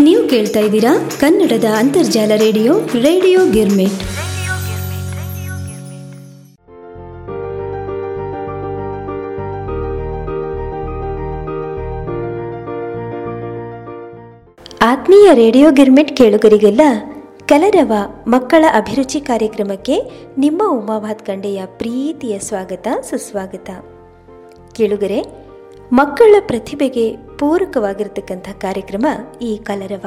ನೀವು ಕೇಳ್ತಾ ಇದ್ದೀರಾ ಕನ್ನಡದ ಅಂತರ್ಜಾಲ ರೇಡಿಯೋ ರೇಡಿಯೋ ಗಿರ್ಮಿಟ್. ಆತ್ಮೀಯ ರೇಡಿಯೋ ಗಿರ್ಮಿಟ್ ಕೇಳುಗರಿಗೆಲ್ಲ ಕಲರವ ಮಕ್ಕಳ ಅಭಿರುಚಿ ಕಾರ್ಯಕ್ರಮಕ್ಕೆ ನಿಮ್ಮ ಉಮಾಭಾತ್ ಭಾತ್ಕಂಡೆಯ ಪ್ರೀತಿಯ ಸ್ವಾಗತ, ಸುಸ್ವಾಗತ. ಕೇಳುಗರೆ ಮಕ್ಕಳ ಪ್ರತಿಭೆಗೆ ಪೂರಕವಾಗಿರ್ತಕ್ಕಂಥ ಕಾರ್ಯಕ್ರಮ ಈ ಕಲರವ.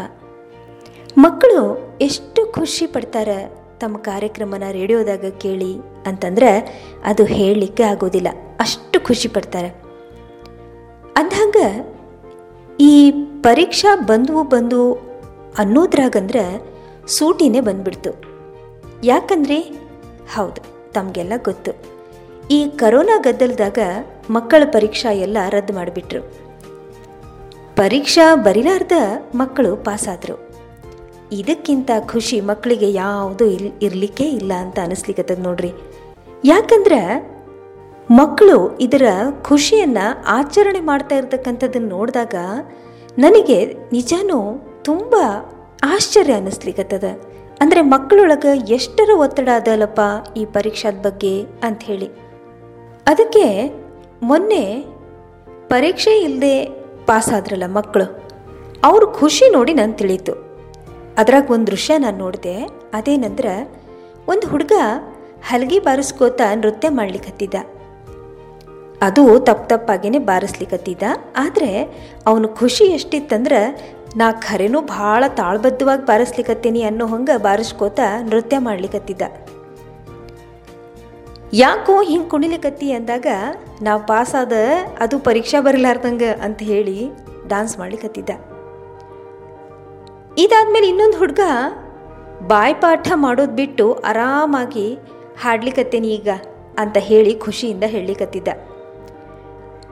ಮಕ್ಕಳು ಎಷ್ಟು ಖುಷಿ ಪಡ್ತಾರೆ ತಮ್ಮ ಕಾರ್ಯಕ್ರಮನ ರೇಡಿಯೋದಾಗ ಕೇಳಿ ಅಂತಂದ್ರೆ ಅದು ಹೇಳಲಿಕ್ಕೆ ಆಗೋದಿಲ್ಲ. ಅಷ್ಟು ಖುಷಿ ಪಡ್ತಾರೆ. ಅಂದಂಗ ಈ ಪರೀಕ್ಷಾ ಬಂದವು ಬಂದು ಅನ್ನೋದ್ರಾಗಂದ್ರೆ ಸೂಟಿನೇ ಬಂದ್ಬಿಡ್ತು. ಯಾಕಂದ್ರೆ ಹೌದು, ತಮಗೆಲ್ಲ ಗೊತ್ತು. ಈ ಕರೋನಾ ಗದ್ದಲದಾಗ ಮಕ್ಕಳ ಪರೀಕ್ಷಾ ಎಲ್ಲ ರದ್ದು ಮಾಡಿಬಿಟ್ರು. ಪರೀಕ್ಷಾ ಬರಿಲಾರ್ದ ಮಕ್ಕಳು ಪಾಸಾದರು. ಇದಕ್ಕಿಂತ ಖುಷಿ ಮಕ್ಕಳಿಗೆ ಯಾವುದು ಇಲ್ ಇರಲಿಕ್ಕೆ ಇಲ್ಲ ಅಂತ ಅನಿಸ್ಲಿಕ್ಕತ್ತದ ನೋಡ್ರಿ. ಯಾಕಂದ್ರೆ ಮಕ್ಕಳು ಇದರ ಖುಷಿಯನ್ನು ಆಚರಣೆ ಮಾಡ್ತಾ ಇರ್ತಕ್ಕಂಥದ್ದನ್ನು ನೋಡಿದಾಗ ನನಗೆ ನಿಜನೂ ತುಂಬ ಆಶ್ಚರ್ಯ ಅನ್ನಿಸ್ಲಿಕ್ಕತ್ತದ ಅಂದರೆ ಮಕ್ಕಳೊಳಗೆ ಎಷ್ಟರ ಒತ್ತಡ ಅದಲ್ಲಪ್ಪ ಈ ಪರೀಕ್ಷಾದ ಬಗ್ಗೆ ಅಂಥೇಳಿ ಅದಕ್ಕೆ ಮೊನ್ನೆ ಪರೀಕ್ಷೆ ಇಲ್ಲದೆ ಪಾಸಾದ್ರಲ್ಲ ಮಕ್ಕಳು. ಅವ್ರ ಖುಷಿ ನೋಡಿ ನಾನು ತಿಳಿತು. ಅದ್ರಾಗ ಒಂದು ದೃಶ್ಯ ನಾನು ನೋಡಿದೆ. ಅದೇನಂದ್ರೆ ಒಂದು ಹುಡುಗ ಹಲಗಿ ಬಾರಿಸ್ಕೋತ ನೃತ್ಯ ಮಾಡ್ಲಿಕ್ಕತ್ತಿದ್ದ ಅದು ತಪ್ಪು ತಪ್ಪಾಗೇನೆ ಬಾರಿಸ್ಲಿಕ್ಕತ್ತಿದ್ದ ಆದರೆ ಅವನ ಖುಷಿ ಎಷ್ಟಿತ್ತಂದ್ರೆ ನಾ ಖರೇನೂ ಭಾಳ ತಾಳ್ಬದ್ಧವಾಗಿ ಬಾರಿಸ್ಲಿಕ್ಕತ್ತೀನಿ ಅನ್ನೋ ಹಂಗೆ ಬಾರಿಸ್ಕೋತ ನೃತ್ಯ ಮಾಡ್ಲಿಕ್ಕತ್ತಿದ್ದ ಯಾಕೋ ಹಿಂಗೆ ಕುಣಿಲಿಕತ್ತಿ ಅಂದಾಗ ನಾವು ಪಾಸಾದ ಅದು ಪರೀಕ್ಷಾ ಬರಲಾರ್ದಂಗೆ ಅಂತ ಹೇಳಿ ಡಾನ್ಸ್ ಮಾಡ್ಲಿಕ್ಕತ್ತಿದ್ದ ಇದಾದ್ಮೇಲೆ ಇನ್ನೊಂದು ಹುಡುಗ ಬಾಯ್ಪಾಠ ಮಾಡೋದು ಬಿಟ್ಟು ಆರಾಮಾಗಿ ಹಾಡ್ಲಿಕತ್ತೇನಿ ಈಗ ಅಂತ ಹೇಳಿ ಖುಷಿಯಿಂದ ಹೇಳಲಿಕತ್ತಿದ್ದ.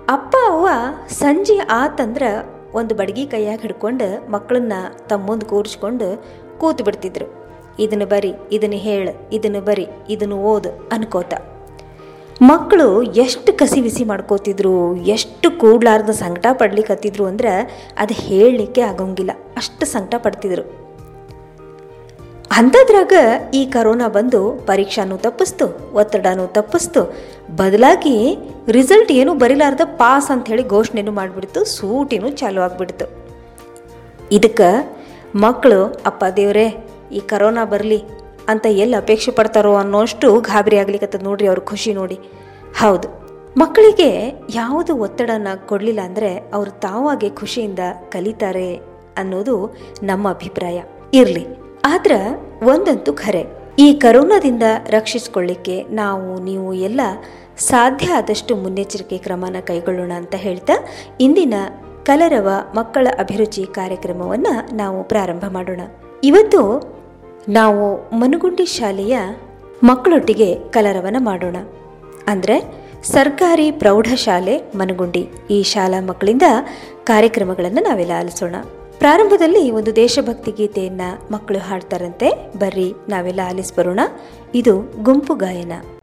ಅಪ್ಪ, ಅವ್ವ ಸಂಜೆ ಆತಂದ್ರೆ ಒಂದು ಬಡಗಿ ಕೈಯಾಗ ಹಿಡ್ಕೊಂಡು ಮಕ್ಕಳನ್ನ ತಮ್ಮೊಂದು ಮುಂದೆ ಕೂರಿಸ್ಕೊಂಡು ಕೂತು ಬಿಡ್ತಿದ್ರು ಇದನ್ನು ಬರಿ, ಇದನ್ನು ಹೇಳು, ಇದನ್ನು ಬರಿ, ಇದನ್ನು ಓದು ಅನ್ಕೋತ. ಮಕ್ಕಳು ಎಷ್ಟು ಕಸಿ ಬಿಸಿ ಮಾಡ್ಕೋತಿದ್ರು, ಎಷ್ಟು ಕೂಡ್ಲಾರ್ದ ಸಂಕಟ ಪಡ್ಲಿಕ್ಕತ್ತಿದ್ರು ಅಂದ್ರೆ ಅದು ಹೇಳಲಿಕ್ಕೆ ಆಗೋಂಗಿಲ್ಲ. ಅಷ್ಟು ಸಂಕಟ ಪಡ್ತಿದ್ರು. ಅಂಥದ್ರಾಗ ಈ ಕರೋನಾ ಬಂದು ಪರೀಕ್ಷಾನೂ ತಪ್ಪಿಸ್ತು, ಒತ್ತಡನೂ ತಪ್ಪಿಸ್ತು. ಬದಲಾಗಿ ರಿಸಲ್ಟ್ ಏನು ಬರಿಲಾರ್ದ ಪಾಸ್ ಅಂತ ಹೇಳಿ ಘೋಷಣೆನೂ ಮಾಡಿಬಿಡ್ತು, ಸೂಟಿನೂ ಚಾಲು ಆಗಿಬಿಡ್ತು. ಇದಕ್ಕೆ ಮಕ್ಕಳು, ಅಪ್ಪ ದೇವ್ರೇ ಈ ಕರೋನಾ ಬರಲಿ ಅಂತ ಎಲ್ಲಿ ಅಪೇಕ್ಷೆ ಪಡ್ತಾರೋ ಅನ್ನೋಷ್ಟು ಗಾಬರಿ ಆಗ್ಲಿಕ್ಕತ್ತದ ನೋಡ್ರಿ ಅವ್ರ ಖುಷಿ ನೋಡಿ. ಹೌದು. ಮಕ್ಕಳಿಗೆ ಯಾವುದು ಒತ್ತಡನ ಕೊಡಲಿಲ್ಲ ಅಂದರೆ ಅವರು ತಾವಾಗೆ ಖುಷಿಯಿಂದ ಕಲಿತಾರೆ ಅನ್ನೋದು ನಮ್ಮ ಅಭಿಪ್ರಾಯ. ಇರಲಿ. ಆದ್ರೆ ಒಂದಂತೂ ಖರೆ. ಈ ಕರೋನಾದಿಂದ ರಕ್ಷಿಸ್ಕೊಳ್ಳಿಕ್ಕೆ ನಾವು, ನೀವು ಎಲ್ಲ ಸಾಧ್ಯ ಆದಷ್ಟು ಮುನ್ನೆಚ್ಚರಿಕೆ ಕ್ರಮನ ಕೈಗೊಳ್ಳೋಣ ಅಂತ ಹೇಳ್ತಾ ಇಂದಿನ ಕಲರವ ಮಕ್ಕಳ ಅಭಿರುಚಿ ಕಾರ್ಯಕ್ರಮವನ್ನು ನಾವು ಪ್ರಾರಂಭ ಮಾಡೋಣ. ಇವತ್ತು ನಾವು ಮನುಗುಂಡಿ ಶಾಲೆಯ ಮಕ್ಕಳೊಟ್ಟಿಗೆ ಕಲರವನ ಮಾಡೋಣ. ಅಂದರೆ ಸರ್ಕಾರಿ ಪ್ರೌಢಶಾಲೆ ಮನಗುಂಡಿ. ಈ ಶಾಲಾ ಮಕ್ಕಳಿಂದ ಕಾರ್ಯಕ್ರಮಗಳನ್ನು ನಾವೆಲ್ಲ ಆಲಿಸೋಣ. ಪ್ರಾರಂಭದಲ್ಲಿ ಒಂದು ದೇಶಭಕ್ತಿ ಗೀತೆಯನ್ನು ಮಕ್ಕಳು ಹಾಡ್ತಾರಂತೆ. ಬರ್ರಿ, ನಾವೆಲ್ಲ ಆಲಿಸ್ಬರೋಣ. ಇದು ಗುಂಪು ಗಾಯನ.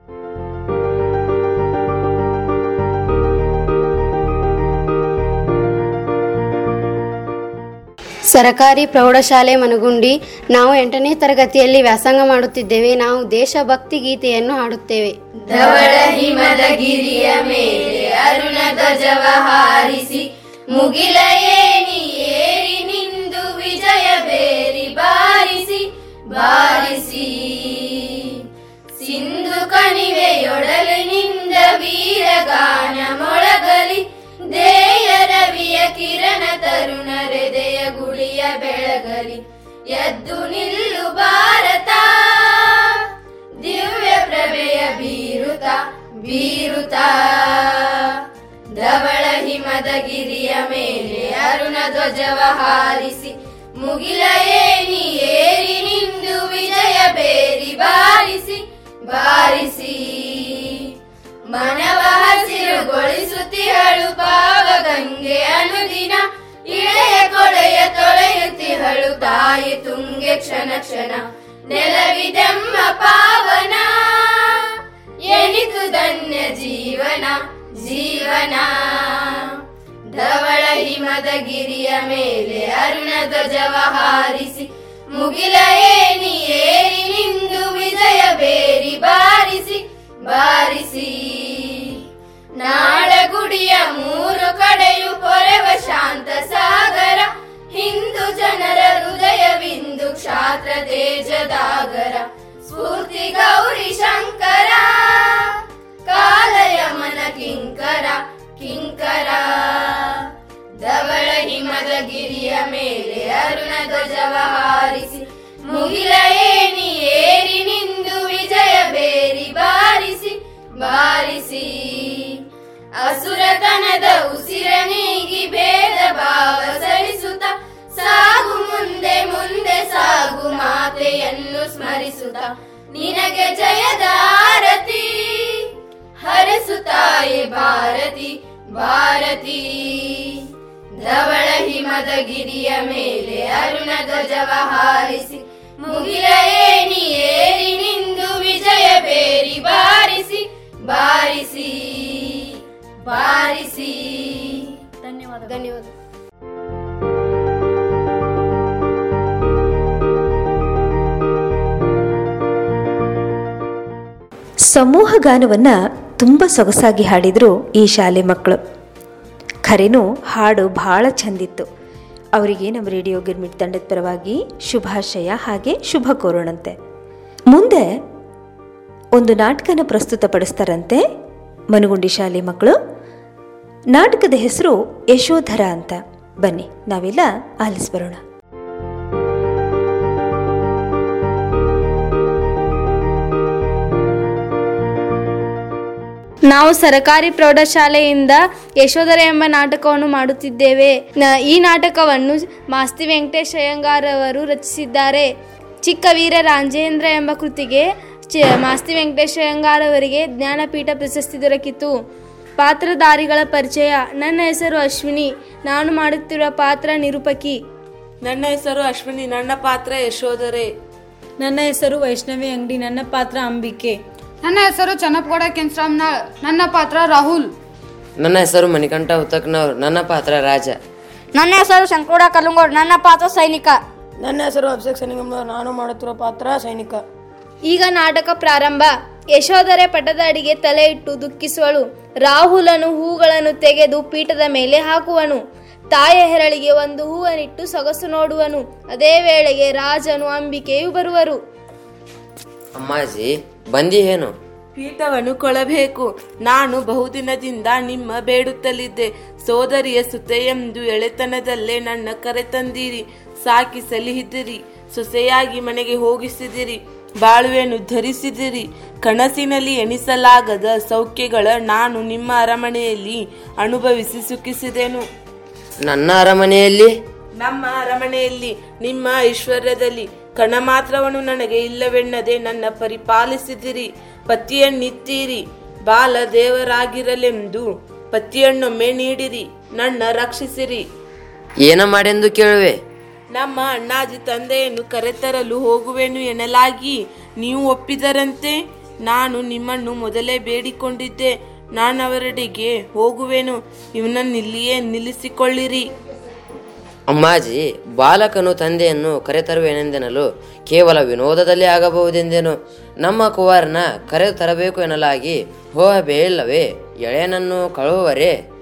ಸರಕಾರಿ ಪ್ರೌಢಶಾಲೆ ಮನಗುಂಡಿ ನಾವು ಎಂಟನೇ ತರಗತಿಯಲ್ಲಿ ವ್ಯಾಸಂಗ ಮಾಡುತ್ತಿದ್ದೇವೆ. ನಾವು ದೇಶಭಕ್ತಿ ಗೀತೆಯನ್ನು ಹಾಡುತ್ತೇವೆ. ಧವಳ ಹಿಮದ ಗಿರಿಯ ಮೇಲೆ ಅರುಣ ಧ್ವಜವ ಹಾರಿಸಿ ಮುಗಿಲ ಏನಿ ಏರಿ ನಿಂದು ವಿಜಯ ಬೇರಿ ಬಾರಿಸಿ ಬಾರಿಸಿ. ಸಿಂಧು ಕಣಿವೆಯೊಡಲಿನಿಂದ ವೀರಗಾನ ಮೊಳಗಲಿ ದೇಯ ರವಿಯ ಕಿರಣ ತರುಣ ಹೃದಯ ಗುಳಿಯ ಬೆಳಗಲಿ. ಎದ್ದು ನಿಲ್ಲು ಭಾರತ. ದಿವ್ಯ ಪ್ರಭೆಯ ಬೀರುತ ಬೀರುತ ಧವಳ ಹಿಮದ ಗಿರಿಯ ಮೇಲೆ ಅರುಣ ಧ್ವಜವ ಹಾರಿಸಿ, ಮುಗಿಲ ಏನಿ ಏರಿ ಅನುದಿನ ಇಳೆಯ ಕೊಳೆಯ ತೊಳೆಯುತ್ತಿಹಳು ತಾಯಿ ತುಂಗೆ ಕ್ಷಣ ಕ್ಷಣ ನೆಲವಿದೆಮ್ಮ ಪಾವನ. ಎನಿತು ಧನ್ಯ ಜೀವನ ಜೀವನ. ಧವಳ ಹಿಮದ ಗಿರಿಯ ಮೇಲೆ ಅರುಣ ಧ್ವಜವ ಹಾರಿಸಿ, ಮುಗಿಲ ಏನಿ ಏರಿ ನಿಂದು ವಿಜಯ ಬೇರಿ ಬಾರಿಸಿ ಬಾರಿಸಿ. ನಾಡಗುಡಿಯ ಮೂರು ಕಡೆಯು ಪೊರೆವ ಶಾಂತ ಸಾಗರ. ಹಿಂದೂ ಜನರ ಹೃದಯವಿಂದು ಕ್ಷಾತ್ರ ತೇಜದಾಗರ. ಸ್ಫೂರ್ತಿ ಗೌರಿ ಶಂಕರ ಕಾಲಯಮನ ಕಿಂಕರ ಕಿಂಕರ. ಧವಳ ಹಿಮದ ಗಿರಿಯ ಮೇಲೆ ಅರುಣ ಧ್ವಜವ ಹಾರಿಸಿ, ಮುಗಿಲ ಏನಿ ಏರಿ ನಿಂದು ವಿಜಯ ಬೇರಿ ಬಾರಿಸಿ ಬಾರಿಸಿ. ಅಸುರತನದ ಉಸಿರ ನೀಗಿ ಭೇದ ಭಾವ ಸರಿಸುತ್ತ, ಸಾಗು ಮುಂದೆ ಮುಂದೆ ಸಾಗು ಮಾತೆಯನ್ನು ಸ್ಮರಿಸುತ್ತ. ನಿನಗೆ ಜಯದ ಆರತಿ ಹರಸುತ್ತಾಯೆ ಭಾರತಿ ಭಾರತಿ. ಧವಳ ಹಿಮದ ಗಿರಿಯ ಮೇಲೆ ಅರುಣ ಧ್ವಜವ ಹಾರಿಸಿ, ಮುಗಿಲ ಧನ್ಯವಾದ. ಸಮೂಹ ಗಾನವನ್ನ ತುಂಬ ಸೊಗಸಾಗಿ ಹಾಡಿದ್ರು ಈ ಶಾಲೆ ಮಕ್ಕಳು. ಖರೇನೂ ಹಾಡು ಬಹಳ ಚಂದಿತ್ತು. ಅವರಿಗೆ ನಮ್ಮ ರೇಡಿಯೋ ಗಿರ್ಮಿಟ್ ತಂಡದ ಪರವಾಗಿ ಶುಭಾಶಯ ಹಾಗೆ ಶುಭ ಕೋರೋಣಂತೆ. ಮುಂದೆ ಒಂದು ನಾಟಕನ ಪ್ರಸ್ತುತಪಡಿಸ್ತಾರಂತೆ ಮನುಗುಂಡಿ ಶಾಲೆ ಮಕ್ಕಳು. ನಾಟಕದ ಹೆಸರು ಯಶೋಧರ ಅಂತ. ಬನ್ನಿ, ನಾವೆಲ್ಲ ಆಲಿಸ್ಬರೋಣ ನಾವು ಸರಕಾರಿ ಪ್ರೌಢಶಾಲೆಯಿಂದ ಯಶೋಧರ ಎಂಬ ನಾಟಕವನ್ನು ಮಾಡುತ್ತಿದ್ದೇವೆ. ಈ ನಾಟಕವನ್ನು ಮಾಸ್ತಿ ವೆಂಕಟೇಶ್ ಅಯ್ಯಂಗಾರ್ ಅವರು ರಚಿಸಿದ್ದಾರೆ. ಚಿಕ್ಕ ವೀರ ರಾಂಜೇಂದ್ರ ಎಂಬ ಕೃತಿಗೆ ಮಾಸ್ತಿ ವೆಂಕಟೇಶ್ ಅಯ್ಯಂಗಾರ್ ಅವರಿಗೆ ಜ್ಞಾನಪೀಠ ಪ್ರಶಸ್ತಿ ದೊರಕಿತು. ಪಾತ್ರಧಾರಿಗಳ ಪರಿಚಯ. ನನ್ನ ಹೆಸರು ಅಶ್ವಿನಿ. ನಾನು ಮಾಡುತ್ತಿರುವ ಪಾತ್ರ ನಿರೂಪಕಿ. ನನ್ನ ಹೆಸರು ಅಶ್ವಿನಿ. ನನ್ನ ಪಾತ್ರ ಯಶೋಧರೆ. ನನ್ನ ಹೆಸರು ವೈಷ್ಣವಿ ಅಂಗಡಿ. ನನ್ನ ಪಾತ್ರ ಅಂಬಿಕೆ. ನನ್ನ ಹೆಸರು ಚನ್ನಪ್ಪಗೌಡ ಕೆಂಚರಾಮ್ನಾಳ್ ನನ್ನ ಪಾತ್ರ ರಾಹುಲ್. ನನ್ನ ಹೆಸರು ಮಣಿಕಂಠ ಉತ್ತಕ್ನವ್ರು ನನ್ನ ಪಾತ್ರ ರಾಜ. ನನ್ನ ಹೆಸರು ಶಂಕೋಡ ಕಲ್ಲಂಗೋಡ್. ನನ್ನ ಪಾತ್ರ ಸೈನಿಕ. ನನ್ನ ಹೆಸರು ಅಭಿಷೇಕ್ ಸನಿಗಮ್ನವ್ರು ನಾನು ಮಾಡುತ್ತಿರುವ ಪಾತ್ರ ಸೈನಿಕ. ಈಗ ನಾಟಕ ಪ್ರಾರಂಭ. ಯಶೋಧರೆ ಪಟದ ಅಡಿಗೆ ತಲೆ ಇಟ್ಟು ದುಃಖಿಸುವಳು. ರಾಹುಲನು ಹೂಗಳನ್ನು ತೆಗೆದು ಪೀಠದ ಮೇಲೆ ಹಾಕುವನು. ತಾಯ ಹೆರಳಿಗೆ ಒಂದು ಹೂವನಿಟ್ಟು ಸೊಗಸು ನೋಡುವನು. ಅದೇ ವೇಳೆಗೆ ರಾಜನು ಅಂಬಿಕೆಯು ಬರುವರು. ಅಮ್ಮಾಜಿ ಬಂದಿ ಏನು ಪೀಠವನ್ನು ಕೊಳಬೇಕು. ನಾನು ಬಹುದಿನದಿಂದ ನಿಮ್ಮ ಬೇಡುತ್ತಲಿದ್ದೆ. ಸೋದರಿಯ ಸುತೆ ಎಂದು ಎಳೆತನದಲ್ಲೇ ನನ್ನ ಕರೆ ತಂದಿರಿ. ಸಾಕಿ ಸಲಿಹಿದಿರಿ ಸೊಸೆಯಾಗಿ ಮನೆಗೆ ಹೋಗಿಸಿದಿರಿ. ಬಾಳುವೆಯನ್ನು ಧರಿಸಿದಿರಿ. ಕನಸಿನಲ್ಲಿ ಎಣಿಸಲಾಗದ ಸೌಖ್ಯಗಳ ನಾನು ನಿಮ್ಮ ಅರಮನೆಯಲ್ಲಿ ಅನುಭವಿಸಿ ಸುಖಿಸಿದೆನು. ನನ್ನ ಅರಮನೆಯಲ್ಲಿ? ನಮ್ಮ ಅರಮನೆಯಲ್ಲಿ ನಿಮ್ಮ ಐಶ್ವರ್ಯದಲ್ಲಿ ಕಣ ಮಾತ್ರವನ್ನು ನನಗೆ ಇಲ್ಲವೆನ್ನದೆ ನನ್ನ ಪರಿಪಾಲಿಸಿದಿರಿ. ಪತಿಯನ್ನಿತ್ತೀರಿ ಬಾಲ ದೇವರಾಗಿರಲೆಂದು ಪತಿಯನ್ನೊಮ್ಮೆ ನೀಡಿರಿ ನನ್ನ ರಕ್ಷಿಸಿರಿ. ಏನ ಮಾಡೆಂದು ಕೇಳುವೆ? ನಮ್ಮ ಅಣ್ಣಾಜಿ ತಂದೆಯನ್ನು ಕರೆತರಲು ಹೋಗುವೆನು ಎನ್ನಲಾಗಿ ನೀವು ಒಪ್ಪಿದರಂತೆ ನಾನು ನಿಮ್ಮನ್ನು ಮೊದಲೇ ಬೇಡಿಕೊಂಡಿದ್ದೆ. ನಾನು ಅವರೆಡೆಗೆ ಹೋಗುವೆನು. ಇವನನ್ನಿಲ್ಲಿಯೇ ನಿಲ್ಲಿಸಿಕೊಳ್ಳಿರಿ. ಅಮ್ಮಾಜಿ, ಬಾಲಕನು ತಂದೆಯನ್ನು ಕರೆತರುವೆನೆಂದೆನಲು ಕೇವಲ ವಿನೋದದಲ್ಲಿ ಆಗಬಹುದೆಂದೆನು. ನಮ್ಮ ಕುವಾರನ ಕರೆ ತರಬೇಕು ಎನ್ನಲಾಗಿ ಹೋಗಬೇಲ್ಲವೇ ಎಳೆಯನನ್ನು ಕಳುವರೆ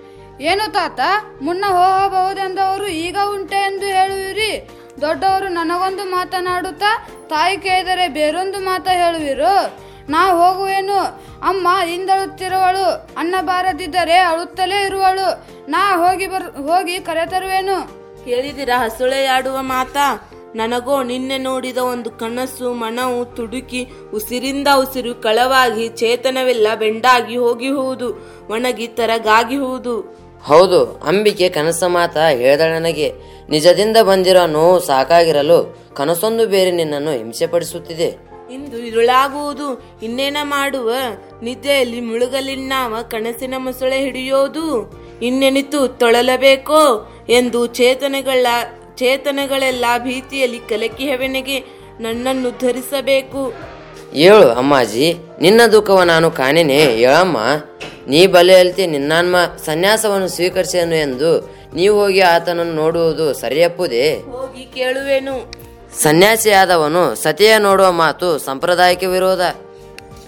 ಏನು ತಾತ? ಮುನ್ನ ಹೋಗಬಹುದೆಂದವರು ಈಗ ಉಂಟೆ ಎಂದು ಹೇಳುವಿರಿ. ದೊಡ್ಡವರು ನನಗೊಂದು ಮಾತನಾಡುತ್ತಾ, ತಾಯಿ ಕೇಳಿದರೆ ಬೇರೊಂದು ಮಾತ ಹೇಳುವಿರು. ನಾ ಹೋಗುವೆನು. ಅಮ್ಮ ಹಿಂದಳುತ್ತಿರುವಳು. ಅನ್ನ ಬಾರದಿದ್ದರೆ ಅಳುತ್ತಲೇ ಇರುವಳು. ನಾ ಹೋಗಿ ಬರ್, ಹೋಗಿ ಕರೆತರುವೇನು. ಕೇಳಿದಿರ ಹಸುಳೆಯಾಡುವ ಮಾತಾ? ನನಗೋ ನಿನ್ನೆ ನೋಡಿದ ಒಂದು ಕನಸು, ಮನವು ತುಡುಕಿ, ಉಸಿರಿಂದ ಉಸಿರು ಕಳವಾಗಿ, ಚೇತನವೆಲ್ಲ ಬೆಂಡಾಗಿ ಹೋಗಿಹುವುದು ಒಣಗಿ ತರಗಾಗಿಹುದು. ಹೌದು ಅಂಬಿಕೆ ಕನಸ ಮಾತ ಹೇಳ್ದಳ ನನಗೆ. ನಿಜದಿಂದ ಬಂದಿರೋ ನೋವು ಸಾಕಾಗಿರಲು ಕನಸೊಂದು ಬೇರೆ ನಿನ್ನನ್ನು ಹಿಂಸೆಪಡಿಸುತ್ತಿದೆ. ಇಂದು ಇರುಳಾಗುವುದು ಇನ್ನೇನ ಮಾಡುವ? ನಿದ್ದೆಯಲ್ಲಿ ಮುಳುಗಲಿನ್ನಾವ ಕನಸಿನ ಮೊಸಳೆ ಹಿಡಿಯೋದು? ಇನ್ನೆನಿತು ತೊಳಲಬೇಕೋ ಎಂದು ಚೇತನಗಳ ಚೇತನಗಳೆಲ್ಲ ಭೀತಿಯಲ್ಲಿ ಕಲಕಿ ಹೆವೆನೆಗೆ ನನ್ನನ್ನು ಧರಿಸಬೇಕು. ಏಳು ಅಮ್ಮಾಜಿ ನಿನ್ನ ದುಃಖವ ನಾನು ಕಾಣೇನೆ ಹೇಳಮ್ಮ. ನೀ ಬಲೆ ಅಲ್ತಿ ನಿನ್ನಾನ್ಮ ಸನ್ಯಾಸವನ್ನು ಸ್ವೀಕರಿಸೇನು ಎಂದು ನೀವು ಹೋಗಿ ಆತನನ್ನು ನೋಡುವುದು ಸರಿಯಪ್ಪುದೇ? ಹೋಗಿ ಕೇಳುವೆನು. ಸನ್ಯಾಸಿಯಾದವನು ಸತಿಯ ನೋಡುವ ಮಾತು ಸಂಪ್ರದಾಯಕ್ಕೆ ವಿರೋಧ?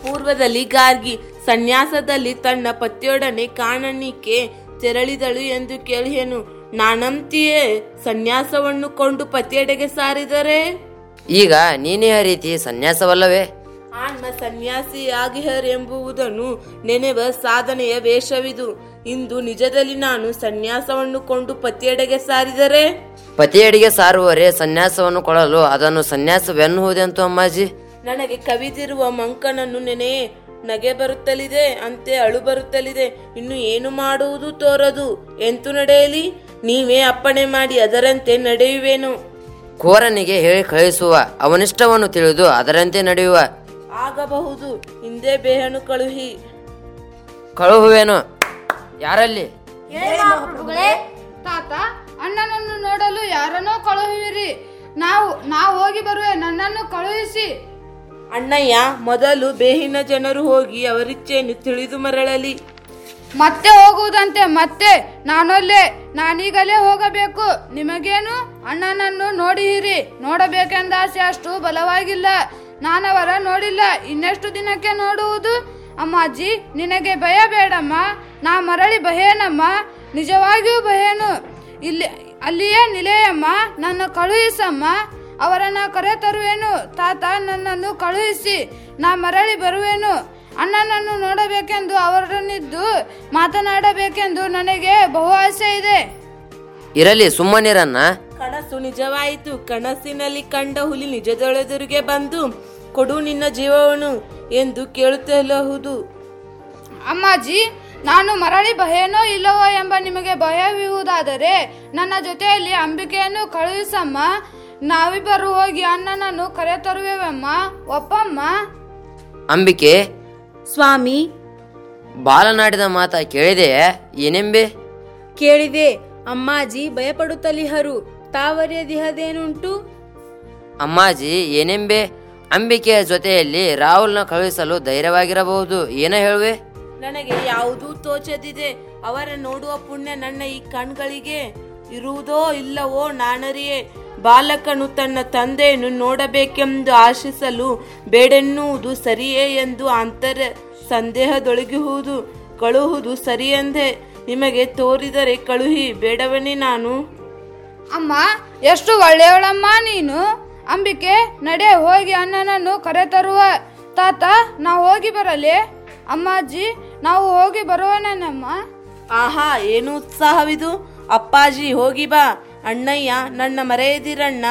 ಪೂರ್ವದಲ್ಲಿ ಗಾರ್ಗಿ ಸನ್ಯಾಸದಲ್ಲಿ ತನ್ನ ಪತಿಯೊಡನೆ ಕಾಣಣಿಕೆ ತೆರಳಿದಳು ಎಂದು ಕೇಳಿಯನು ನಾನಂತಿಯೇ ಸನ್ಯಾಸವನ್ನು ಕೊಂಡು ಪತಿಯೆಡೆಗೆ ಸಾರಿದರೆ? ಈಗ ನೀನೇ ಆ ರೀತಿ ಸನ್ಯಾಸವಲ್ಲವೇ? ಆನ್ಮ ಸನ್ಯಾಸಿಯಾಗಿಹರೆಂಬುದನ್ನು ನೆನೆವ ಸಾಧನೆಯ ವೇಷವಿದು. ಇಂದು ನಿಜದಲ್ಲಿ ನಾನು ಸನ್ಯಾಸವನ್ನು ಕೊಂಡು ಪತಿಯಡೆಗೆ ಸಾರಿದರೆ? ಪತಿಯಡೆಗೆ ಸಾರುವರೆ ಸನ್ಯಾಸವನ್ನು ಕೊಡಲು ಅದನ್ನು ಸನ್ಯಾಸವೆನ್ನುವುದೆಂತು ಅಮ್ಮಾಜಿ? ನನಗೆ ಕವಿದಿರುವ ಮಂಕನನ್ನು ನೆನೆ ನಗೆ ಬರುತ್ತಲಿದೆ ಅಂತೆ ಅಳು ಬರುತ್ತಲಿದೆ. ಇನ್ನು ಏನು ಮಾಡುವುದು ತೋರದು? ಎಂತು ನಡೆಯಲಿ? ನೀವೇ ಅಪ್ಪಣೆ ಮಾಡಿ ಅದರಂತೆ ನಡೆಯುವೇನು. ಕೋರನಿಗೆ ಹೇಳಿ ಕಳಿಸುವ ಅವನಿಷ್ಟವನ್ನು ತಿಳಿದು ಅದರಂತೆ ನಡೆಯುವ. ಆಗಬಹುದು. ಹಿಂದೆ ಬೇಹನು ಕಳುಹಿ. ಕಳುಹುವೇನು. ಯಾರಲ್ಲಿ? ತಾತ ಅಣ್ಣನನ್ನು ನೋಡಲು ಯಾರನ್ನೋ ಕಳುಹಿರಿ ನಾವು ನಾವು ಹೋಗಿ ಬರುವೆ ನನ್ನನ್ನು ಕಳುಹಿಸಿ. ಅಣ್ಣಯ್ಯ ಮೊದಲು ಬೇಹಿನ ಜನರು ಹೋಗಿ ಅವರಿಚ್ಛೆಯನ್ನು ತಿಳಿದು ಮರಳಲಿ. ಮತ್ತೆ ಹೋಗುವುದಂತೆ ಮತ್ತೆ ನಾನಲ್ಲೇ ನಾನೀಗಲೇ ಹೋಗಬೇಕು. ನಿಮಗೇನು? ಅಣ್ಣನನ್ನು ನೋಡಿಹಿರಿ ನೋಡಬೇಕೆಂದ ಆಸೆ ಅಷ್ಟು ಬಲವಾಗಿಲ್ಲ. ನಾನವರ ನೋಡಿಲ್ಲ, ಇನ್ನೆಷ್ಟು ದಿನಕ್ಕೆ ನೋಡುವುದು? ಅಮ್ಮಾಜಿ, ನಿನಗೆ ಭಯ ಬೇಡಮ್ಮ. ನಾ ಮರಳಿ ಭಯೇನಮ್ಮ ನಿಜವಾಗಿಯೂ ಭಯೇನು ಇಲ್ಲಿ, ಅಲ್ಲಿಯೇ ನಿಲೆಯಮ್ಮ. ನನ್ನ ಕಳುಹಿಸಮ್ಮ. ಅವರನ್ನ ಕರೆ ತರುವೆನು ತಾತ ನನ್ನನ್ನು ಕಳುಹಿಸಿ, ನಾ ಮರಳಿ ಬರುವೆನು. ಅಣ್ಣನನ್ನು ನೋಡಬೇಕೆಂದು ಅವರನ್ನಿದ್ದು ಮಾತನಾಡಬೇಕೆಂದು ನನಗೆ ಬಹು ಆಸೆ ಇದೆ ಇರಲಿ ಸುಮ್ಮನಿರನ್ನ ಕನಸು ನಿಜವಾಯಿತು. ಕನಸಿನಲ್ಲಿ ಕಂಡ ಹುಲಿ ನಿಜದೊಳೆದುರಿಗೆ ಬಂದು ಕೊಡು ನಿನ್ನ ಜೀವವನು ಎಂದು ಕೇಳುತ್ತಲಹುದು. ಅಮ್ಮಾಜಿ ನಾನು ಮರಳಿ ಭಯನೋ ಇಲ್ಲವೋ ಎಂಬ ನಿಮಗೆ ಭಯವಿರುವುದಾದರೆ ನನ್ನ ಜೊತೆಯಲ್ಲಿ ಅಂಬಿಕೆಯನ್ನು ಕಳುಹಿಸಮ್ಮ. ನಾವಿಬ್ಬರು ಹೋಗಿ ಅಣ್ಣನನ್ನು ಕರೆತರುವೆವಮ್ಮ. ಒಪ್ಪಮ್ಮ? ಅಂಬಿಕೆ ಸ್ವಾಮಿ. ಬಾಲನಾಡಿದ ಮಾತ ಕೇಳಿದೆ ಏನೆಂಬೆ? ಕೇಳಿದೆ. ಅಮ್ಮಾಜಿ ಭಯಪಡುತ್ತಲಿಹರು. ತಾವರಿಯದಿಹದೇನುಂಟು ಅಮ್ಮಾಜಿ ಏನೆಂಬೆ? ಅಂಬಿಕೆಯ ಜೊತೆಯಲ್ಲಿ ರಾಹುಲ್ನ ಕಳುಹಿಸಲು ಧೈರ್ಯವಾಗಿರಬಹುದು ಏನ ಹೇಳುವೆ? ನನಗೆ ಯಾವುದೂ ತೋಚದಿದೆ. ಅವರ ನೋಡುವ ಪುಣ್ಯ ನನ್ನ ಈ ಕಣ್ಗಳಿಗೆ. ಇರುವುದೋ ಇಲ್ಲವೋ ನಾನರಿಯೇ ಬಾಲಕನು ತನ್ನ ತಂದೆಯನ್ನು ನೋಡಬೇಕೆಂದು ಆಶಿಸಲು ಬೇಡೆನ್ನುವುದು ಸರಿಯೇ ಎಂದು ಅಂತರ ಸಂದೇಹದೊಳಗುವುದು ಕಳುಹುದು ಸರಿಯೆಂದೇ ನಿಮಗೆ ತೋರಿದರೆ ಕಳುಹಿ ಬೇಡವನೇ ನಾನು? ಅಮ್ಮ, ಎಷ್ಟು ಒಳ್ಳೆಯವಳಮ್ಮ ನೀನು? ಅಂಬಿಕೆ, ನಡೆ ಹೋಗಿ ಅಣ್ಣನನ್ನು ಕರೆತರುವ ತಾತ, ನಾವು ಹೋಗಿ ಬರಲಿ? ಅಮ್ಮಾಜಿ, ನಾವು ಹೋಗಿ ಬರುವಣ್ಣನಮ್ಮ ಆಹಾ, ಏನು ಉತ್ಸಾಹವಿದು? ಅಪ್ಪಾಜಿ, ಹೋಗಿ ಬಾ. ಅಣ್ಣಯ್ಯ, ನನ್ನ ಮರೆಯದಿರಣ್ಣ.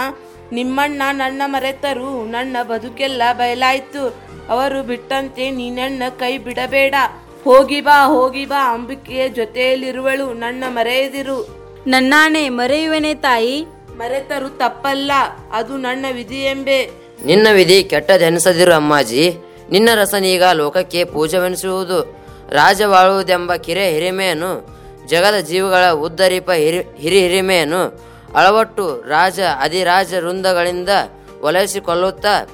ನಿಮ್ಮಣ್ಣ ನನ್ನ ಮರೆತರು. ನನ್ನ ಬದುಕೆಲ್ಲ ಬಯಲಾಯ್ತು. ಅವರು ಬಿಟ್ಟಂತೆ ನೀನಣ್ಣ ಕೈ ಬಿಡಬೇಡ. ಹೋಗಿ ಬಾ ಹೋಗಿ ಬಾ. ಅಂಬಿಕೆಯ ಜೊತೆಯಲ್ಲಿರುವಳು. ನನ್ನ ಮರೆಯದಿರು. ನನ್ನಾಣೆ ಮರೆಯುವೆನೆ ತಾಯಿ. ಮರೆತರು ತಪ್ಪಲ್ಲ ಅದು ನನ್ನ ವಿಧಿ ಎಂಬೆ. ನಿನ್ನ ವಿಧಿ ಕೆಟ್ಟದೆನಿಸದಿರು ಅಮ್ಮಾಜಿ. ನಿನ್ನ ರಸನೀಗ ಲೋಕಕ್ಕೆ ಪೂಜವೆನಿಸುವುದು. ರಾಜವಾಳುವುದೆಂಬ ಕಿರೆ ಹಿರಿಮೆಯನ್ನು ಜಗದ ಜೀವಗಳ ಉದ್ದರಿಪ ಹಿರಿ ಹಿರಿ ಹಿರಿಮೆಯನ್ನು ಅಳವಟ್ಟು ರಾಜ ಅಧಿರಾಜ ವೃಂದಗಳಿಂದ ಒಲೈಸಿಕೊಳ್ಳುತ್ತಾ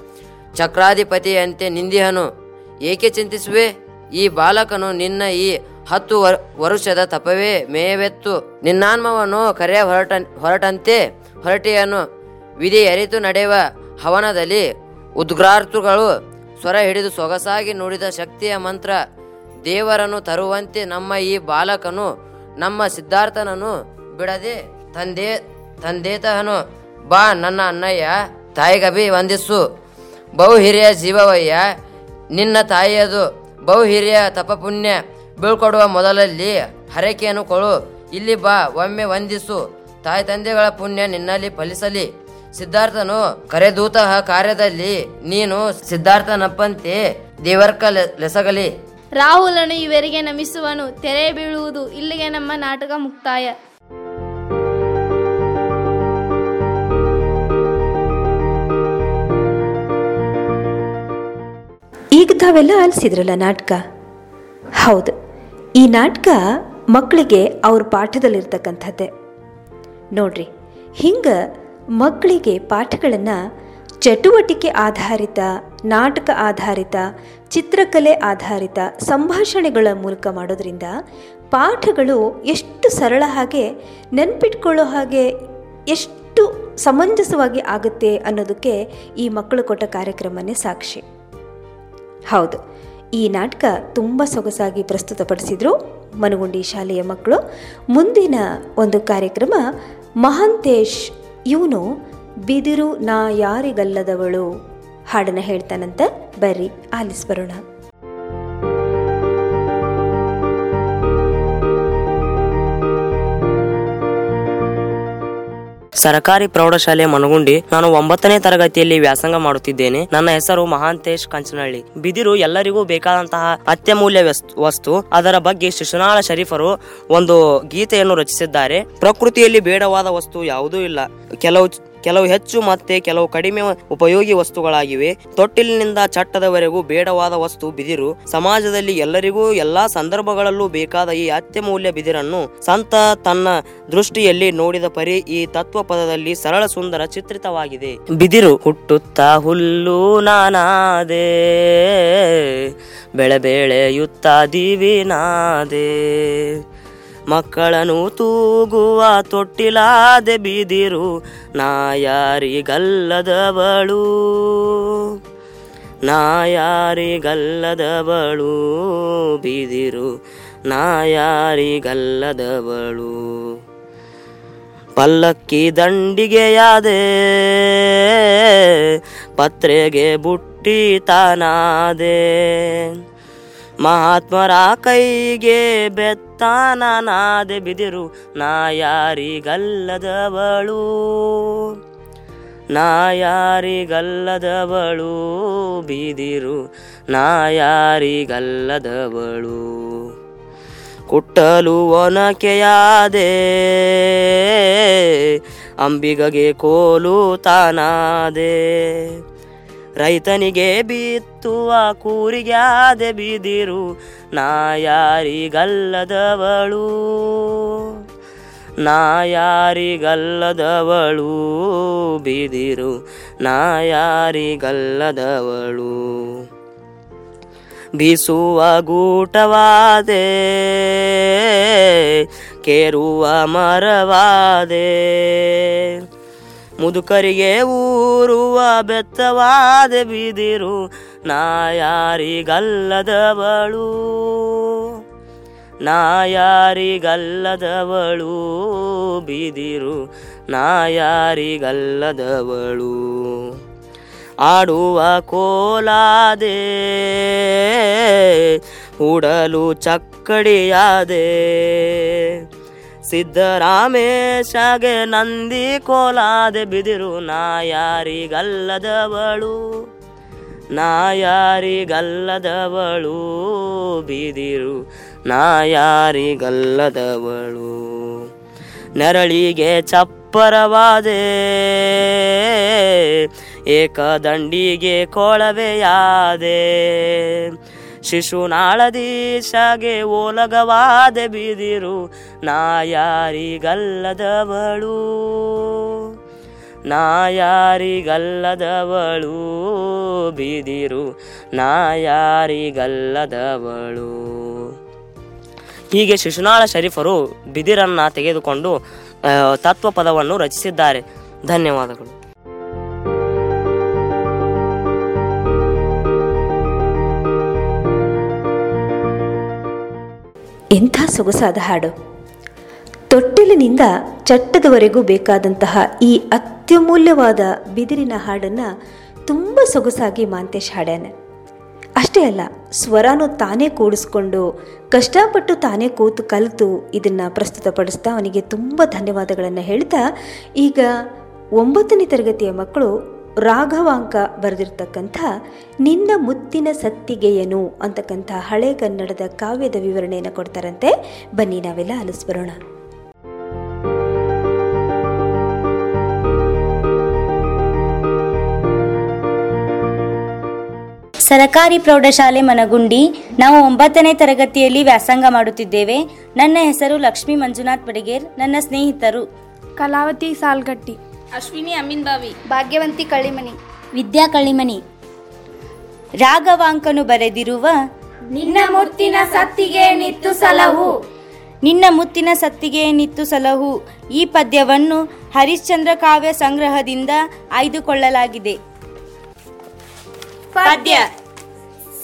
ಚಕ್ರಾಧಿಪತಿಯಂತೆ ನಿಂದಿಹನು. ಏಕೆ ಚಿಂತಿಸುವೆ? ಈ ಬಾಲಕನು ನಿನ್ನ ಈ ಹತ್ತು ವರ್- ವರುಷದ ತಪವೇ ಮೇವೆತ್ತು. ನಿನ್ನಾನ್ಮವನ್ನು ಕರೆಯ ಹೊರಟ, ಹೊರಟಂತೆ. ಹೊರಟಿಯನು ವಿಧಿ ಅರಿತು ನಡೆಯುವ ಹವನದಲ್ಲಿ ಉದ್ಗಾರ್ತುಗಳು ಸ್ವರ ಹಿಡಿದು ಸೊಗಸಾಗಿ ನುಡಿದ ಶಕ್ತಿಯ ಮಂತ್ರ ದೇವರನ್ನು ತರುವಂತೆ ನಮ್ಮ ಈ ಬಾಲಕನು ನಮ್ಮ ಸಿದ್ಧಾರ್ಥನನ್ನು ಬಿಡದೆ ತಂದೆ, ತಂದೇತಹನು. ಬಾ ನನ್ನ ಅಣ್ಣಯ್ಯ, ತಾಯಿಗಭಿ ವಂದಿಸು. ಬಹು ಹಿರಿಯ ಜೀವವಯ್ಯ, ನಿನ್ನ ತಾಯಿಯದು ಬಹು ಹಿರಿಯ ತಪಪುಣ್ಯ, ಬೀಳ್ಕೊಡುವ ಮೊದಲಲ್ಲಿ ಹರಕೆಯನ್ನು ಕೊಳು ಇಲ್ಲಿ ಬಾ, ಒಮ್ಮೆ ವಂದಿಸು. ತಾಯಿ ತಂದೆಗಳ ಪುಣ್ಯ ನಿನ್ನಲ್ಲಿ ಫಲಿಸಲಿ. ಸಿದ್ಧಾರ್ಥನು ಕರೆದೂತಃ ಕಾರ್ಯದಲ್ಲಿ ನೀನು ಸಿದ್ಧಾರ್ಥನಪ್ಪಂತೆ ದೇವರ್ಕ ಲೆಸಗಲಿ. ರಾಹುಲನು ಇವರಿಗೆ ನಮಿಸುವನು. ತೆರೆ ಬೀಳುವುದು ಇಲ್ಲಿಗೆ ನಮ್ಮ ನಾಟಕ ಮುಕ್ತಾಯ. ತಾವೆಲ್ಲ ಆಲಿಸಿದ್ರಲ್ಲ ನಾಟಕ? ಹೌದು, ಈ ನಾಟಕ ಮಕ್ಕಳಿಗೆ ಅವ್ರ ಪಾಠದಲ್ಲಿರ್ತಕ್ಕಂಥದ್ದೇ. ನೋಡ್ರಿ, ಹಿಂಗೆ ಮಕ್ಕಳಿಗೆ ಪಾಠಗಳನ್ನು ಚಟುವಟಿಕೆ ಆಧಾರಿತ, ನಾಟಕ ಆಧಾರಿತ, ಚಿತ್ರಕಲೆ ಆಧಾರಿತ, ಸಂಭಾಷಣೆಗಳ ಮೂಲಕ ಮಾಡೋದ್ರಿಂದ ಪಾಠಗಳು ಎಷ್ಟು ಸರಳ ಹಾಗೆ ನೆನ್ಪಿಟ್ಕೊಳ್ಳೋ ಹಾಗೆ ಎಷ್ಟು ಸಮಂಜಸವಾಗಿ ಆಗುತ್ತೆ ಅನ್ನೋದಕ್ಕೆ ಈ ಮಕ್ಕಳು ಕೊಟ್ಟ ಕಾರ್ಯಕ್ರಮನೇ ಸಾಕ್ಷಿ. ಹೌದು. ಈ ನಾಟಕ ತುಂಬ ಸೊಗಸಾಗಿ ಪ್ರಸ್ತುತಪಡಿಸಿದ್ರು ಮನುಗುಂಡಿ ಶಾಲೆಯ ಮಕ್ಕಳು. ಮುಂದಿನ ಒಂದು ಕಾರ್ಯಕ್ರಮ, ಮಹಾಂತೇಶ್ ಇವನು ಬಿದಿರು ನಾ ಯಾರಿಗಲ್ಲದವಳು ಹಾಡನ್ನು ಹೇಳ್ತಾನಂತ ಬರ್ರಿ ಆಲಿಸ್ ಬರೋಣ ಸರಕಾರಿ ಪ್ರೌಢಶಾಲೆ ಮನಗುಂಡಿ ನಾನು ಒಂಬತ್ತನೇ ತರಗತಿಯಲ್ಲಿ ವ್ಯಾಸಂಗ ಮಾಡುತ್ತಿದ್ದೇನೆ. ನನ್ನ ಹೆಸರು ಮಹಾಂತೇಶ್ ಕಂಚನಹಳ್ಳಿ. ಬಿದಿರು ಎಲ್ಲರಿಗೂ ಬೇಕಾದಂತಹ ಅತ್ಯಮೂಲ್ಯ ವಸ್ತು- ಅದರ ಬಗ್ಗೆ ಶಿಶುನಾಳ ಶರೀಫರು ಒಂದು ಗೀತೆಯನ್ನು ರಚಿಸಿದ್ದಾರೆ. ಪ್ರಕೃತಿಯಲ್ಲಿ ಬೇಡವಾದ ವಸ್ತು ಯಾವುದೂ ಇಲ್ಲ. ಕೆಲವು ಕೆಲವು ಹೆಚ್ಚು ಮತ್ತೆ ಕೆಲವು ಕಡಿಮೆ ಉಪಯೋಗಿ ವಸ್ತುಗಳಾಗಿವೆ. ತೊಟ್ಟಿಲಿನಿಂದ ಚಟ್ಟದವರೆಗೂ ಬೇಡವಾದ ವಸ್ತು ಬಿದಿರು. ಸಮಾಜದಲ್ಲಿ ಎಲ್ಲರಿಗೂ ಎಲ್ಲಾ ಸಂದರ್ಭಗಳಲ್ಲೂ ಬೇಕಾದ ಈ ಅತ್ಯಮೂಲ್ಯ ಬಿದಿರನ್ನು ಸಂತ ತನ್ನ ದೃಷ್ಟಿಯಲ್ಲಿ ನೋಡಿದ ಪರಿ ಈ ತತ್ವ ಪದದಲ್ಲಿ ಸರಳ ಸುಂದರ ಚಿತ್ರಿತವಾಗಿದೆ. ಬಿದಿರು ಹುಟ್ಟುತ್ತ ಹುಲ್ಲು ನಾನಾದೆ, ಬೆಳೆ ಬೆಳೆಯುತ್ತ ದಿವಿನಾದೆ. ಮಕ್ಕಳನ್ನು ತೂಗುವ ತೊಟ್ಟಿಲಾದೆ ಬಿದಿರು ನಾ ಯಾರಿಗಲ್ಲದವಳು ನಾ ಯಾರಿಗಲ್ಲದವಳು ಬಿದಿರು ನಾ ಯಾರಿಗಲ್ಲದವಳು ಪಲ್ಲಕ್ಕಿ ದಂಡಿಗೆಯಾದೆ ಪತ್ರೆಗೆ ಬುಟ್ಟಿ ತಾನಾದೆ. ಮಹಾತ್ಮರ ಕೈಗೆ ಬೆತ್ತಾನನಾದೆ ಬಿದಿರು, ನಾ ಯಾರಿಗಲ್ಲದವಳು? ನಾ ಯಾರಿಗಲ್ಲದವಳು ಬಿದಿರು, ನಾ ಯಾರಿಗಲ್ಲದವಳು? ಕುಟ್ಟಲು ಒನಕೆಯಾದೆ, ಅಂಬಿಗಗೆ ಕೋಲು ತಾನಾದೆ. ರೈತನಿಗೆ ಬಿತ್ತುವ ಕೂರಿಗ್ಯಾದೆ ಬಿದಿರು ನಾ ಯಾರಿಗಲ್ಲದವಳು? ನಾ ಯಾರಿಗಲ್ಲದವಳು? ಬಿದಿರು, ನಾ ಯಾರಿಗಲ್ಲದವಳು? ಬೀಸುವ ಗೂಟವಾದೆ, ಕೇರುವ ಮರವಾದೆ, ಮುದುಕರಿಗೆ ಊರುವ ಬೆತ್ತವಾದೆ ಬಿದಿರು ನಾ ಯಾರಿಗಲ್ಲದವಳು? ನಾ ಯಾರಿಗಲ್ಲದವಳು? ಬಿದಿರು ನಾ ಯಾರಿಗಲ್ಲದವಳು? ಆಡುವ ಕೋಲಾದೆ, ಉಡಲು ಚಕ್ಕಡಿಯಾದೆ. ಸಿದ್ದರಾಮೇಶಗೆ ನಂದಿ ಕೋಲಾದೆ, ಬಿದಿರು ನಾ ಯಾರಿಗಲ್ಲದವಳು? ನಾ ಯಾರಿಗಲ್ಲದವಳು ಬಿದಿರು ನಾ ಯಾರಿಗಲ್ಲದವಳು. ನೆರಳಿಗೆ ಚಪ್ಪರವಾದೆ ಏಕದಂಡಿಗೆ ಕೊಳವೆಯಾದೆ. ಶಿಶುನಾಳದೀಶಗೆ ಓಲಗವಾದೆ ಬಿದಿರು ನಾ ಯಾರಿಗಲ್ಲದವಳು. ನಾ ಯಾರಿಗಲ್ಲದವಳು ಬಿದಿರು, ನಾಯಾರಿಗಲ್ಲದವಳು. ಹೀಗೆ ಶಿಶುನಾಳ ಶರೀಫರು ಬಿದಿರನ್ನ ತೆಗೆದುಕೊಂಡು ತತ್ವ ಪದವನ್ನು ರಚಿಸಿದ್ದಾರೆ. ಧನ್ಯವಾದಗಳು. ಇಂಥ ಸೊಗಸಾದ ಹಾಡು. ತೊಟ್ಟಿಲಿನಿಂದ ಚಟ್ಟದವರೆಗೂ ಬೇಕಾದಂತಹ ಈ ಅತ್ಯಮೂಲ್ಯವಾದ ಬಿದಿರಿನ ಹಾಡನ್ನು ತುಂಬ ಸೊಗಸಾಗಿ ಮಾಂತೇಶ್ ಹಾಡ್ಯಾನ. ಅಷ್ಟೇ ಅಲ್ಲ, ಸ್ವರಾನು ತಾನೇ ಕೂಡಿಸ್ಕೊಂಡು, ಕಷ್ಟಪಟ್ಟು ತಾನೇ ಕೂತು ಕಲಿತು ಇದನ್ನು ಪ್ರಸ್ತುತಪಡಿಸ್ತಾ ಅವನಿಗೆ ತುಂಬ ಧನ್ಯವಾದಗಳನ್ನು ಹೇಳ್ತಾ, ಈಗ ಒಂಬತ್ತನೇ ತರಗತಿಯ ಮಕ್ಕಳು ರಾಘವಾಂಕ ಬರೆದಿರ್ತಕ್ಕಂಥ ನಿನ್ನ ಮುತ್ತಿನ ಸತ್ತಿಗೆಯನು ಅಂತಕ್ಕಂಥ ಹಳೆ ಕನ್ನಡದ ಕಾವ್ಯದ ವಿವರಣೆಯನ್ನು ಕೊಡ್ತಾರಂತೆ. ಬನ್ನಿ ನಾವೆಲ್ಲ ಆಲಿಸ್ಬರೋಣ ಸರಕಾರಿ ಪ್ರೌಢಶಾಲೆ ಮನಗುಂಡಿ. ನಾವು ಒಂಬತ್ತನೇ ತರಗತಿಯಲ್ಲಿ ವ್ಯಾಸಂಗ ಮಾಡುತ್ತಿದ್ದೇವೆ. ನನ್ನ ಹೆಸರು ಲಕ್ಷ್ಮಿ ಮಂಜುನಾಥ್ ಬಡಿಗೇರ್. ನನ್ನ ಸ್ನೇಹಿತರು. ಕಲಾವತಿ ಸಾಲ್ಗಟ್ಟಿ. ಅಶ್ವಿನಿ ಅಮ್ಮಿನ್ ಬಾವಿ. ಭಾಗ್ಯವಂತಿ ಕಳಿಮನಿ. ವಿದ್ಯಾ ಕಳಿಮನಿ. ರಾಘವಾಂಕನು ಬರೆದಿರುವ ನಿನ್ನ ಮುತ್ತಿನ ಸತ್ತಿಗೆ ನಿತ್ತು ಸಲಹು. ನಿನ್ನ ಮುತ್ತಿನ ಸತ್ತಿಗೆ ನಿತ್ತು ಸಲಹು. ಈ ಪದ್ಯವನ್ನು ಹರಿಶ್ಚಂದ್ರ ಕಾವ್ಯ ಸಂಗ್ರಹದಿಂದ ಆಯ್ದುಕೊಳ್ಳಲಾಗಿದೆ. ಪದ್ಯ.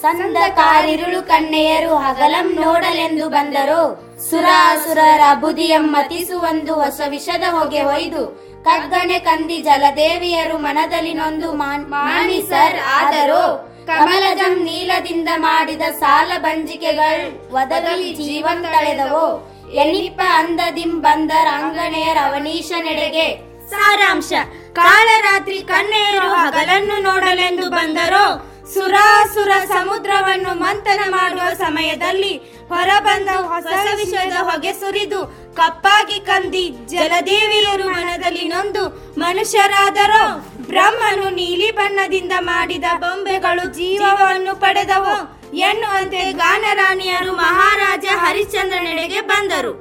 ಸಂದ ಕಾರಿರುಳು ಕಣ್ಣೆಯರು ಹಗಲಂ ನೋಡಲೆಂದು ಬಂದರು. ಸುರಾಸುರರ ಬುದಿಯಂ ಮತಿಸುವಂದು ಹೊಸ ವಿಷದ ಹೊಗೆ ಒಯ್ದು. ಕಗ್ಗಣೆ ಕಂದಿ ಜಲದೇವಿಯರು ಮನದಲ್ಲಿ ನೊಂದು ಮಾಣಿ ಮಾಣಿಸರ್ ಆದರೂ. ಕಮಲಜಂ ನೀಲದಿಂದ ಮಾಡಿದ ಸಾಲ ಬಂಜಿಕೆಗಳು ಒದಗಲಿ ಜೀವನ್ ತಳೆದವು. ಎನಿಪ್ಪ ಅಂದದಿಂ ಬಂದರ್ ಅಂಗಣೆಯರ್ ಅವನೀಶ ನೆಡೆಗೆ. ಸಾರಾಂಶ, ಕಾಳರಾತ್ರಿ ಕಣ್ಣೆಯರು ಹಗಲನ್ನು ನೋಡಲೆಂದು ಬಂದರೋ. ಸುರಾಸುರ ಸಮುದ್ರವನ್ನು ಮಂಥನ ಮಾಡುವ ಸಮಯದಲ್ಲಿ ಹೊರಬಂದ ಹೊಸ ವಿಷಯದ ಹೊಗೆ ಸುರಿದು ಕಪ್ಪಾಗಿ ಕಂದಿ ಜಲದೇವಿಯರು ಮನದಲ್ಲಿ ನೊಂದು ಮನುಷ್ಯರಾದರೋ ಬ್ರಹ್ಮನು ನೀಲಿ ಬಣ್ಣದಿಂದ ಮಾಡಿದ ಬೊಂಬೆಗಳು ಜೀವವನ್ನು ಪಡೆದವು. ಎನ್ನುವಂತೆ ಗಾನರಾಣಿಯರು ಮಹಾರಾಜ ಹರಿಶ್ಚಂದ್ರನೆಡೆಗೆ ಬಂದರು.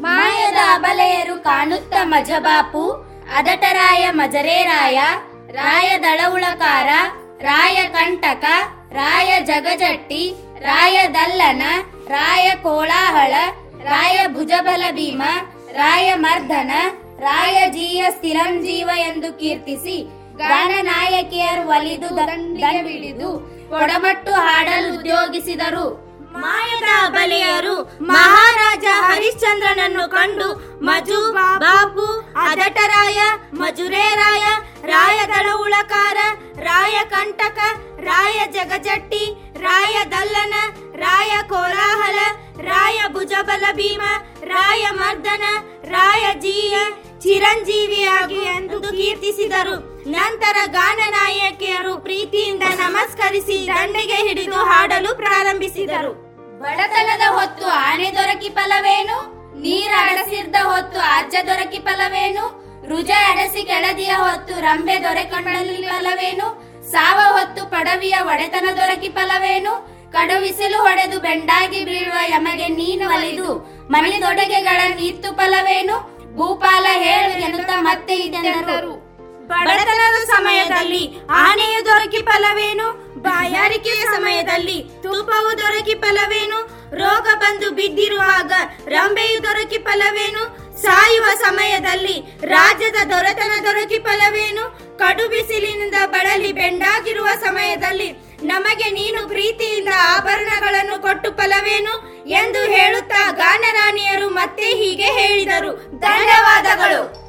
ಮಾಯದ ಅಬಲೆಯರು ಕಾಣುತ್ತ ಮಜಬಾಪು, ಅದಟರಾಯ ಮಜರೇರಾಯ ರಾಯ ದಳವುಳಕಾರ ರಾಯ ಕಂಟಕ ರಾಯ ಜಗಜಟ್ಟಿ ರಾಯ ದಲ್ಲನ ರಾಯ ಕೋಳಾಹಳ ರಾಯ ಭುಜಬಲ ಭೀಮ ರಾಯ ಮರ್ದನ ರಾಯ ಜೀಯ ಸ್ಥಿರಂಜೀವ ಎಂದು ಕೀರ್ತಿಸಿ ಗಾನ ನಾಯಕಿಯರು ಒಲಿದು ದಂಡಿಗೆ ಬಿಡಿದು ಕೊಡಮಟ್ಟು ಹಾಡಲು ಉದ್ಯೋಗಿಸಿದರು. ಮಾಯದ ಬಲೆಯರು ಮಹಾರಾಜ ಹರಿಶ್ಚಂದ್ರನನ್ನು ಕಂಡು, ಮಜು, ಬಾಪು, ಅದಟರಾಯ, ಮಜುರೇರಾಯ, ರಾಯ ದಳವುಳಕಾರ ರಾಯ ಕಂಟಕ, ರಾಯ ಜಗಜಟ್ಟಿ, ರಾಯ ದಲ್ಲನ, ರಾಯ ಕೋಲಾಹಲ, ರಾಯ ಭುಜಬಲ ಭೀಮ, ರಾಯ ಮರ್ದನ, ರಾಯ ಜೀಯ, ಚಿರಂಜೀವಿಯಾಗಿ ಎಂದು ಕೀರ್ತಿಸಿದರು. ನಂತರ ಗಾನ ನಾಯಕಿಯರು ಪ್ರೀತಿಯಿಂದ ನಮಸ್ಕರಿಸಿ ದಂಡೆಗೆ ಹಿಡಿದು ಹಾಡಲು ಪ್ರಾರಂಭಿಸಿದರು. ಬಡತನದ ಹೊತ್ತು ಆನೆ ದೊರಕಿ ಫಲವೇನು? ನೀರ ಅಡಸಿರ್ದ ಹೊತ್ತು ಅಜ್ಜ ದೊರಕಿ ಫಲವೇನು? ರುಜ ಅಡಸಿ ಕೆಳದಿಯ ಹೊತ್ತು ರಂಬೆ ದೊರೆಕೊಂಡಲ್ಲಿ ಫಲವೇನು? ಸಾವ ಹೊತ್ತು ಪಡವಿಯ ಒಡೆತನ ದೊರಕಿ ಫಲವೇನು? ಕಡುವಿಸಿಲು ಹೊಡೆದು ಬೆಂಡಾಗಿ ಬೀಳುವ ಯಮಗೆ ನೀನು ಅಲಿದು. ಮನೆ ದೊಡಗೆಗಳ ನೀತ್ತು ಫಲವೇನು? ಭೂಪಾಲ ಹೇಳು ಎನ್ನುತ್ತ ಮತ್ತೆ ಇದೆಂದರು. ಬಡತನದ ಸಮಯದಲ್ಲಿ ಆನೆಯು ದೊರಕಿ ಫಲವೇನು? ಬಾಯಾರಿಕೆಯ ಸಮಯದಲ್ಲಿ ತುಪ್ಪವು ದೊರಕಿ ಫಲವೇನು? ರೋಗ ಬಂದು ಬಿದ್ದಿರುವಾಗ ರಂಬೆಯು ದೊರಕಿ ಫಲವೇನು? ಸಾಯುವ ಸಮಯದಲ್ಲಿ ರಾಜ್ಯದ ದೊರೆತನ ದೊರಕಿ ಫಲವೇನು? ಕಡು ಬಿಸಿಲಿನಿಂದ ಬಳಲಿ ಬೆಂಡಾಗಿರುವ ಸಮಯದಲ್ಲಿ ನಮಗೆ ನೀನು ಪ್ರೀತಿಯಿಂದ ಆಭರಣಗಳನ್ನು ಕೊಟ್ಟು ಫಲವೇನು? ಎಂದು ಹೇಳುತ್ತಾ ಗಾನರಾಣಿಯರು ಮತ್ತೆ ಹೀಗೆ ಹೇಳಿದರು. ಧನ್ಯವಾದಗಳು.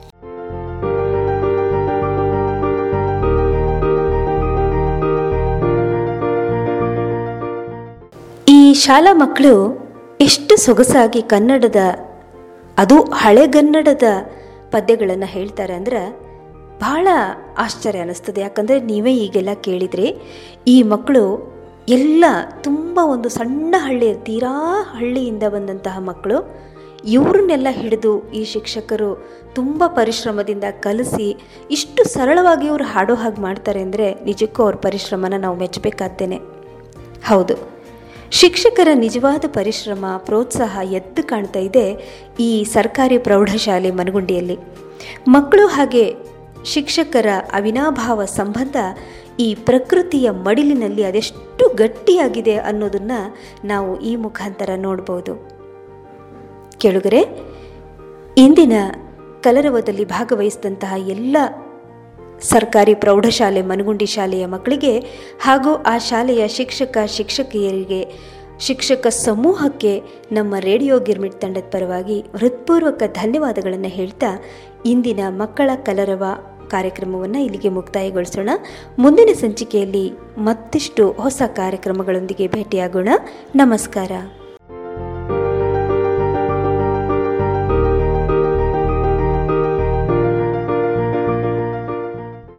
ಶಾಲಾ ಮಕ್ಕಳು ಎಷ್ಟು ಸೊಗಸಾಗಿ ಕನ್ನಡದ, ಅದು ಹಳೆಗನ್ನಡದ ಪದ್ಯಗಳನ್ನು ಹೇಳ್ತಾರೆ ಅಂದ್ರೆ ಬಹಳ ಆಶ್ಚರ್ಯ ಅನ್ನಿಸ್ತದೆ. ಯಾಕಂದರೆ ನೀವೇ ಈಗೆಲ್ಲ ಕೇಳಿದ್ರಿ ಈ ಮಕ್ಕಳು ಎಲ್ಲ ತುಂಬ ಒಂದು ಸಣ್ಣ ಹಳ್ಳಿ ತೀರಾ ಹಳ್ಳಿಯಿಂದ ಬಂದಂತಹ ಮಕ್ಕಳು. ಇವ್ರನ್ನೆಲ್ಲ ಹಿಡಿದು ಈ ಶಿಕ್ಷಕರು ತುಂಬ ಪರಿಶ್ರಮದಿಂದ ಕಲಿಸಿ ಇಷ್ಟು ಸರಳವಾಗಿ ಇವರು ಹಾಡೋ ಹಾಗೆ ಮಾಡ್ತಾರೆ ಅಂದರೆ ನಿಜಕ್ಕೂ ಅವ್ರ ಪರಿಶ್ರಮನ ನಾವು ಮೆಚ್ಚಬೇಕಾದ್ದೇನೆ ಹೌದು. ಶಿಕ್ಷಕರ ನಿಜವಾದ ಪರಿಶ್ರಮ, ಪ್ರೋತ್ಸಾಹ ಎದ್ದು ಕಾಣ್ತಾ ಇದೆ ಈ ಸರ್ಕಾರಿ ಪ್ರೌಢಶಾಲೆ ಮನಗುಂಡಿಯಲ್ಲಿ. ಮಕ್ಕಳು ಹಾಗೆ ಶಿಕ್ಷಕರ ಅವಿನಾಭಾವ ಸಂಬಂಧ ಈ ಪ್ರಕೃತಿಯ ಮಡಿಲಿನಲ್ಲಿ ಅದೆಷ್ಟು ಗಟ್ಟಿಯಾಗಿದೆ ಅನ್ನೋದನ್ನು ನಾವು ಈ ಮುಖಾಂತರ ನೋಡ್ಬೋದು. ಕೆಳಗರೆ, ಇಂದಿನ ಕಲರವದಲ್ಲಿ ಭಾಗವಹಿಸಿದಂತಹ ಎಲ್ಲ ಸರ್ಕಾರಿ ಪ್ರೌಢಶಾಲೆ ಮನಗುಂಡಿ ಶಾಲೆಯ ಮಕ್ಕಳಿಗೆ ಹಾಗೂ ಆ ಶಾಲೆಯ ಶಿಕ್ಷಕ, ಶಿಕ್ಷಕಿಯರಿಗೆ, ಶಿಕ್ಷಕ ಸಮೂಹಕ್ಕೆ ನಮ್ಮ ರೇಡಿಯೋ ಗಿರ್ಮಿಟ್ ತಂಡದ ಪರವಾಗಿ ಹೃತ್ಪೂರ್ವಕ ಧನ್ಯವಾದಗಳನ್ನು ಹೇಳ್ತಾ ಇಂದಿನ ಮಕ್ಕಳ ಕಲರವ ಕಾರ್ಯಕ್ರಮವನ್ನು ಇಲ್ಲಿಗೆ ಮುಕ್ತಾಯಗೊಳಿಸೋಣ. ಮುಂದಿನ ಸಂಚಿಕೆಯಲ್ಲಿ ಮತ್ತಿಷ್ಟು ಹೊಸ ಕಾರ್ಯಕ್ರಮಗಳೊಂದಿಗೆ ಭೇಟಿಯಾಗೋಣ. ನಮಸ್ಕಾರ.